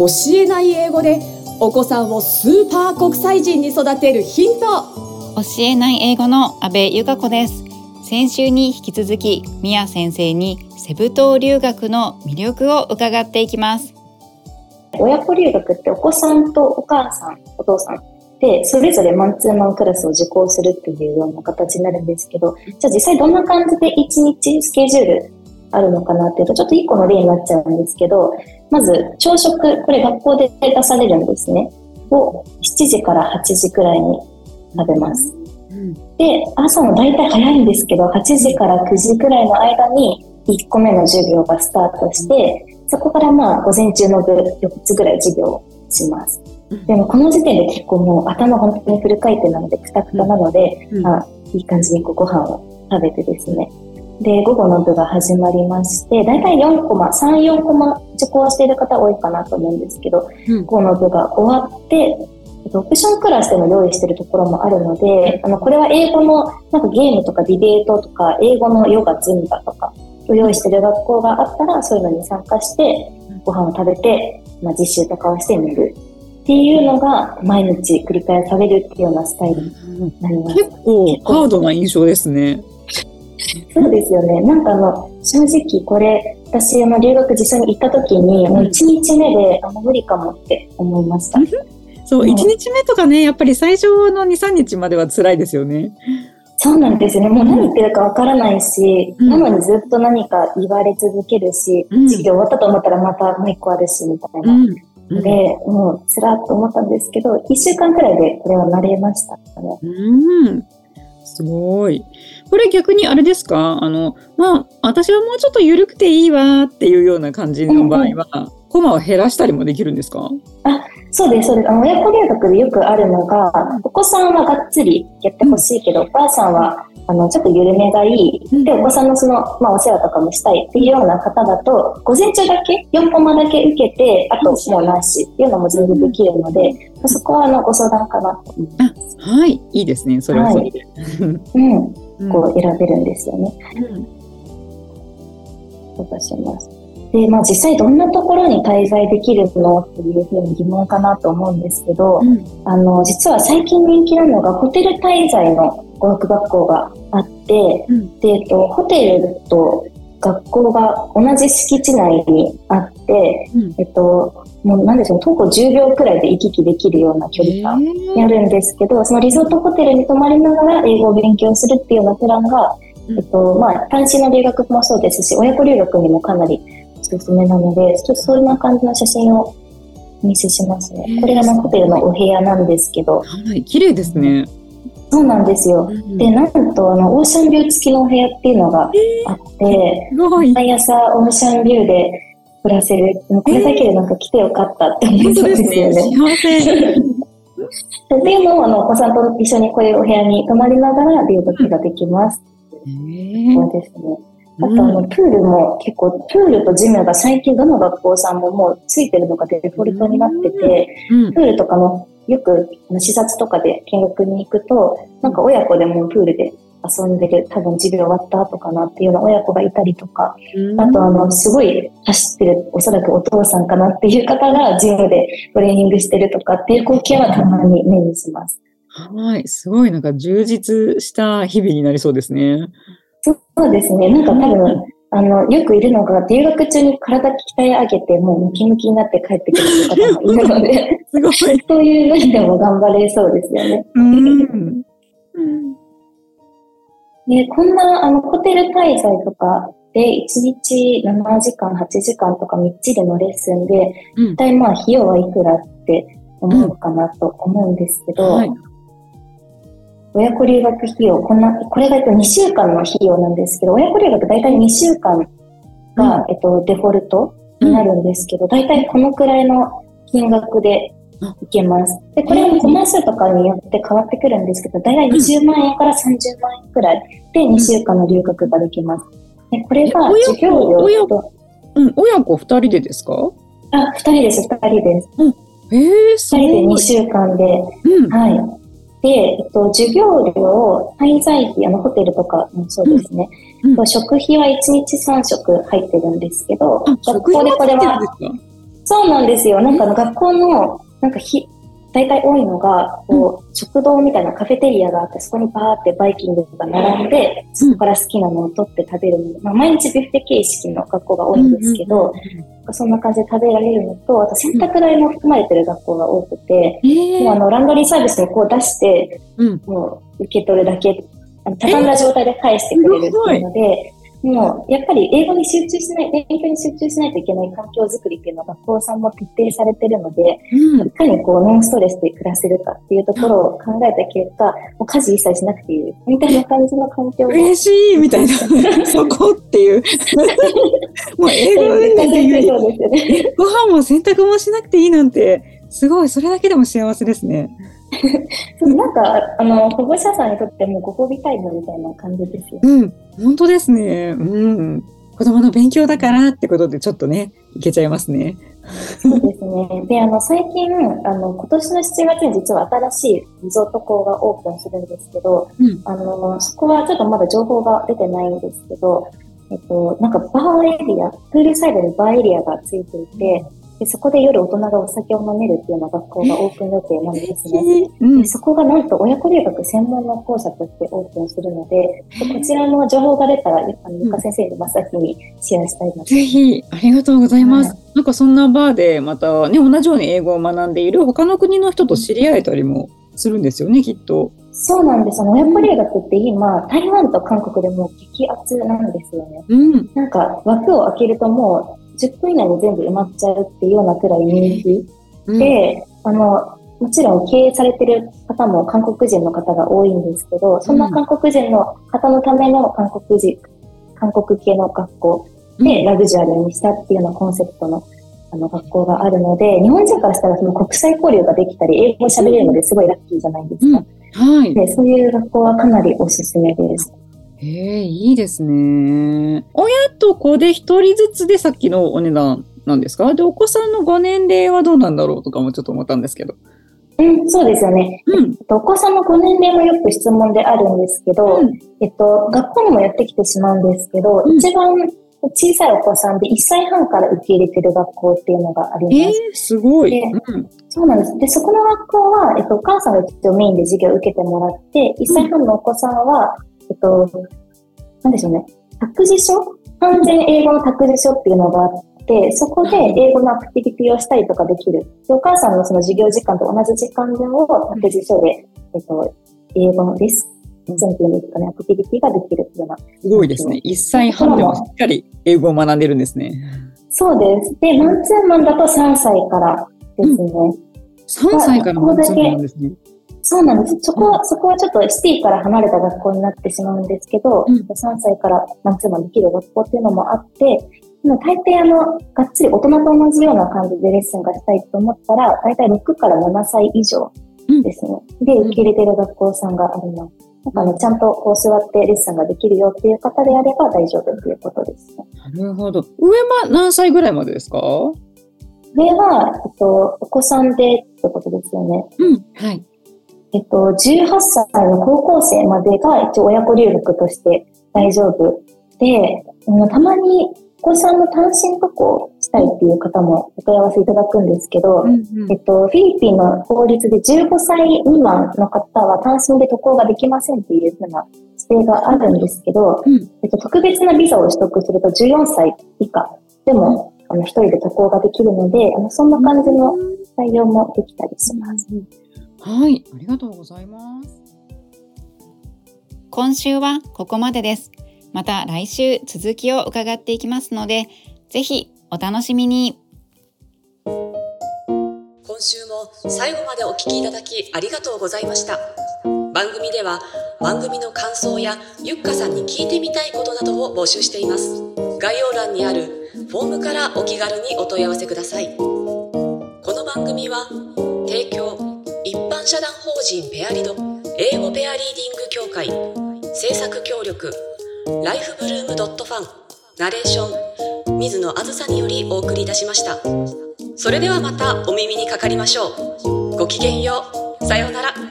教えない英語でお子さんをスーパー国際人に育てるヒント。教えない英語の阿部由香子です。先週に引き続きミヤ先生にセブ島留学の魅力を伺っていきます。親子留学ってお子さんとお母さんお父さんでそれぞれマンツーマンクラスを受講するっていうような形になるんですけどじゃあ実際どんな感じで1日スケジュールあるのかなっていうとちょっと1個の例になっちゃうんですけどまず朝食これ学校で出されるんですね。を7時から8時くらいに食べます、うん、で朝の大体早いんですけど8時から9時くらいの間に1個目の授業がスタートしてそこからまあ午前中の部4つぐらい授業をします。でもこの時点で結構もう頭本当にフル回転なのでくたくたなので、うん、まあ、いい感じにこうご飯を食べてですねで、午後の部が始まりまして、だいたい4コマ、3、4コマ受講している方多いかなと思うんですけど、うん、午後の部が終わって、オプションクラスでも用意しているところもあるので、あの、これは英語のなんかゲームとかディベートとか、英語のヨガ、ズンバとかを用意している学校があったら、そういうのに参加して、ご飯を食べて、まあ、実習とかをして寝る。っていうのが毎日繰り返されるっていうようなスタイルになります。結構ハードな印象ですね。そうですよね。なんかあの、正直これ、私、あの、留学実際に行った時に、もう1日目で、あの、無理かもって思いました。そう、1日目とかね、やっぱり最初の2、3日までは辛いですよね。そうなんですよね。もう何言ってるかわからないし、うん、なのにずっと何か言われ続けるし、うん、授業終わったと思ったらまたもう一個あるし、みたいな。うん、で、もうつらっと思ったんですけど、1週間くらいでこれは慣れましたね。うん。すごい。これ逆にあれですか？あの、まあ、私はもうちょっと緩くていいわっていうような感じの場合は、うんうん、コマを減らしたりもできるんですか？あ、そうです、そうです。あの、親子留学でよくあるのが、お子さんはがっつりやってほしいけど、うん、お母さんは、あの、ちょっと緩めがいい。で、お子さんのその、まあ、お世話とかもしたいっていうような方だと、午前中だけ、4コマだけ受けて、あともうなしっていうのも全部できるので、そこは、あの、ご相談かなと思います。はい、いいですね。それはそれで。はい、うん。こう選べるんですよね。うん。そうします。で、まあ実際どんなところに滞在できるのっていうふうに疑問かなと思うんですけど、うん、あの、実は最近人気なのがホテル滞在の語学学校があって、うん、で、えっと、ホテルと学校が同じ敷地内にあって、うん、えっと、もうなんでしょう、徒歩10秒くらいで行き来できるような距離感にあるんですけど、そのリゾートホテルに泊まりながら英語を勉強するっていうようなプランが、うん、えっと、まあ、単身の留学もそうですし、親子留学にもかなりおすすめなので、ちょっとそんな感じの写真をお見せしますね。これがホテルのお部屋なんですけど。はい、綺麗ですね。そうなんですよ。うん、で、なんと、あの、オーシャンビュー付きのお部屋っていうのがあって、毎朝オーシャンビューで暮らせる。これだけでなんか来てよかったって思いそうですよね。幸せ。でも、あの、お子さんと一緒にこういうお部屋に泊まりながら留学ができます。そうですね。あと、あの、プールも結構、プールとジムが最近どの学校さんももうついてるのがデフォルトになってて、プールとかもよく視察とかで見学に行くと、なんか親子でもプールで遊んでる、多分授業終わった後かなっていうような親子がいたりとか、あとあの、すごい走ってる、おそらくお父さんかなっていう方がジムでトレーニングしてるとかっていう光景はたまに目にします。はい。すごいなんか充実した日々になりそうですね。そうですね。なんか多分、あの、よくいるのが、留学中に体鍛え上げて、もうムキムキになって帰ってくる方もいるので、すごい。そういう面でも頑張れそうですよね。うんで、こんな、あの、ホテル滞在とかで、1日7時間、8時間とかみっちりのレッスンで、一体まあ、費用はいくらって思うかなと思うんですけど、うんはい、親子留学費用、こんな、これが2週間の費用なんですけど、親子留学大体2週間が、うん、えっと、デフォルトになるんですけど、大体このくらいの金額でいけます。で、これはコマ数とかによって変わってくるんですけど、大体20万円から30万円くらいで2週間の留学ができます。で、これが授業料と。うん、親子2人でですか？あ、2人です、2人です。うん、えー、すごい。2人で2週間で、うん、はい。で、えっと、授業料、滞在費、あの、ホテルとかもそうですね。うん、食費は1日3食入ってるんですけど、学校でこれは、そうなんですよ。なんかあの学校の、なんかひ、大体多いのが、こう、食堂みたいなカフェテリアがあって、そこにバーってバイキングが並んで、そこから好きなのを取って食べるの。まあ、毎日ビュッフェ形式の学校が多いんですけど、そんな感じで食べられるのと、あと洗濯代も含まれてる学校が多くて、もうあの、ランドリーサービスにこう出して、うん。もう受け取るだけ、畳んだ状態で返してくれるっていうので、もう、やっぱり英語に集中しない、勉強に集中しないといけない環境づくりっていうのが学校さんも徹底されてるので、うんいかにこうノンストレスで暮らせるかっていうところを考えた結果、もう家事一切しなくていい、みたいな感じの環境を嬉しいみたいな、そこっていう。もう英語運転っていうより、そうですよね。ご飯も洗濯もしなくていいなんて、すごい、それだけでも幸せですね。なんか、あの、保護者さんにとってもご褒美タイムみたいな感じですよ。うん、本当ですね。うん。子供の勉強だからってことでちょっとね、いけちゃいますね。そうですね。で、あの、最近、あの、今年の7月に実は新しいリゾート校がオープンするんですけど、うんあの、そこはちょっとまだ情報が出てないんですけど、えっと、なんかバーエリア、プールサイドにバーエリアがついていて、でそこで夜大人がお酒を飲めるっていうような学校がオープン予定なんですね。うんで、そこがなんと親子留学専門の校舎としてオープンするので、でこちらの情報が出たら、あの、ゆか先生に真っ先にシェアしたいなと。ぜひ、ありがとうございます。なんかそんなバーで、またね、同じように英語を学んでいる他の国の人と知り合えたりもするんですよね、きっと。そうなんです。あの、親子留学って今、台湾と韓国でも激アツなんですよね。うん。なんか、枠を開けるともう、10分以内に全部埋まっちゃうっていうようなくらい人気うんで、あの、もちろん経営されてる方も韓国人の方が多いんですけど、そんな韓国人の方のための韓国人、韓国系の学校でラグジュアリーにしたっていうようなコンセプトのあの学校があるので、日本人からしたらその国際交流ができたり、英語を喋れるのですごいラッキーじゃないですか。はい。で、そういう学校はかなりおすすめです。へえ、いいですね。親と子で一人ずつでさっきのお値段なんですか？で、お子さんのご年齢はどうなんだろうとかもちょっと思ったんですけど。うん、そうですよね。うん。えっとお子さんのご年齢もよく質問であるんですけど、うんえっと、学校にもやってきてしまうんですけど、うん一番小さいお子さんで1歳半から受け入れてる学校っていうのがありえます。ー、すごい。でうん。そうなんです。で、そこの学校は、えっと、お母さんが一応メインで授業を受けてもらって、1歳半のお子さんは、えっと、なんでしょうね、託児所？完全英語の託児所っていうのがあって、そこで英語のアクティビティをしたりとかできる。で、お母さんのその授業時間と同じ時間でも、託児所で、えっと、英語のレッスンっていうんですかね、アクティビティができるっていうようなすごいですね。1歳半でもしっかり英語を学んでるんですね。そうです。で、マンツーマンだと3歳からですね。3歳からマンツーマンですね。そうなんです。そこは、そこはちょっとシティから離れた学校になってしまうんですけど、うん3歳からマンツーマンできる学校っていうのもあって、でも大抵あの、がっつり大人と同じような感じでレッスンがしたいと思ったら、大体6から7歳以上ですね。で、受け入れてる学校さんがあります。なんかあの、ちゃんとこう座ってレッスンができるよっていう方であれば大丈夫っていうことですね。なるほど。上は何歳ぐらいまでですか？上は、えっと、お子さんでってことですよね。うん。はい。えっと、18歳の高校生までが一応親子留学として大丈夫。で、うんたまにお子さんの単身渡航したいっていう方もお問い合わせいただくんですけど、えっと、フィリピンの法律で15歳未満の方は単身で渡航ができませんっていうふうな指定があるんですけど、うん。えっと、特別なビザを取得すると14歳以下。でも、あの、一人で渡航ができるので、あの、そんな感じの採用もできたりします。はい。ありがとうございます。今週はここまでです。また来週続きを伺っていきますので、ぜひお楽しみに。今週も最後までお聞きいただきありがとうございました番組では番組の感想やゆっかさんに聞いてみたいことなどを募集しています概要欄にあるフォームからお気軽にお問い合わせくださいこの番組は提供一般社団法人ペアリド英語ペアリーディング協会制作協力ライフブルームドットファンナレーション水野あずさによりお送りいたしましたそれではまたお耳にかかりましょう。ごきげんよう。さようなら。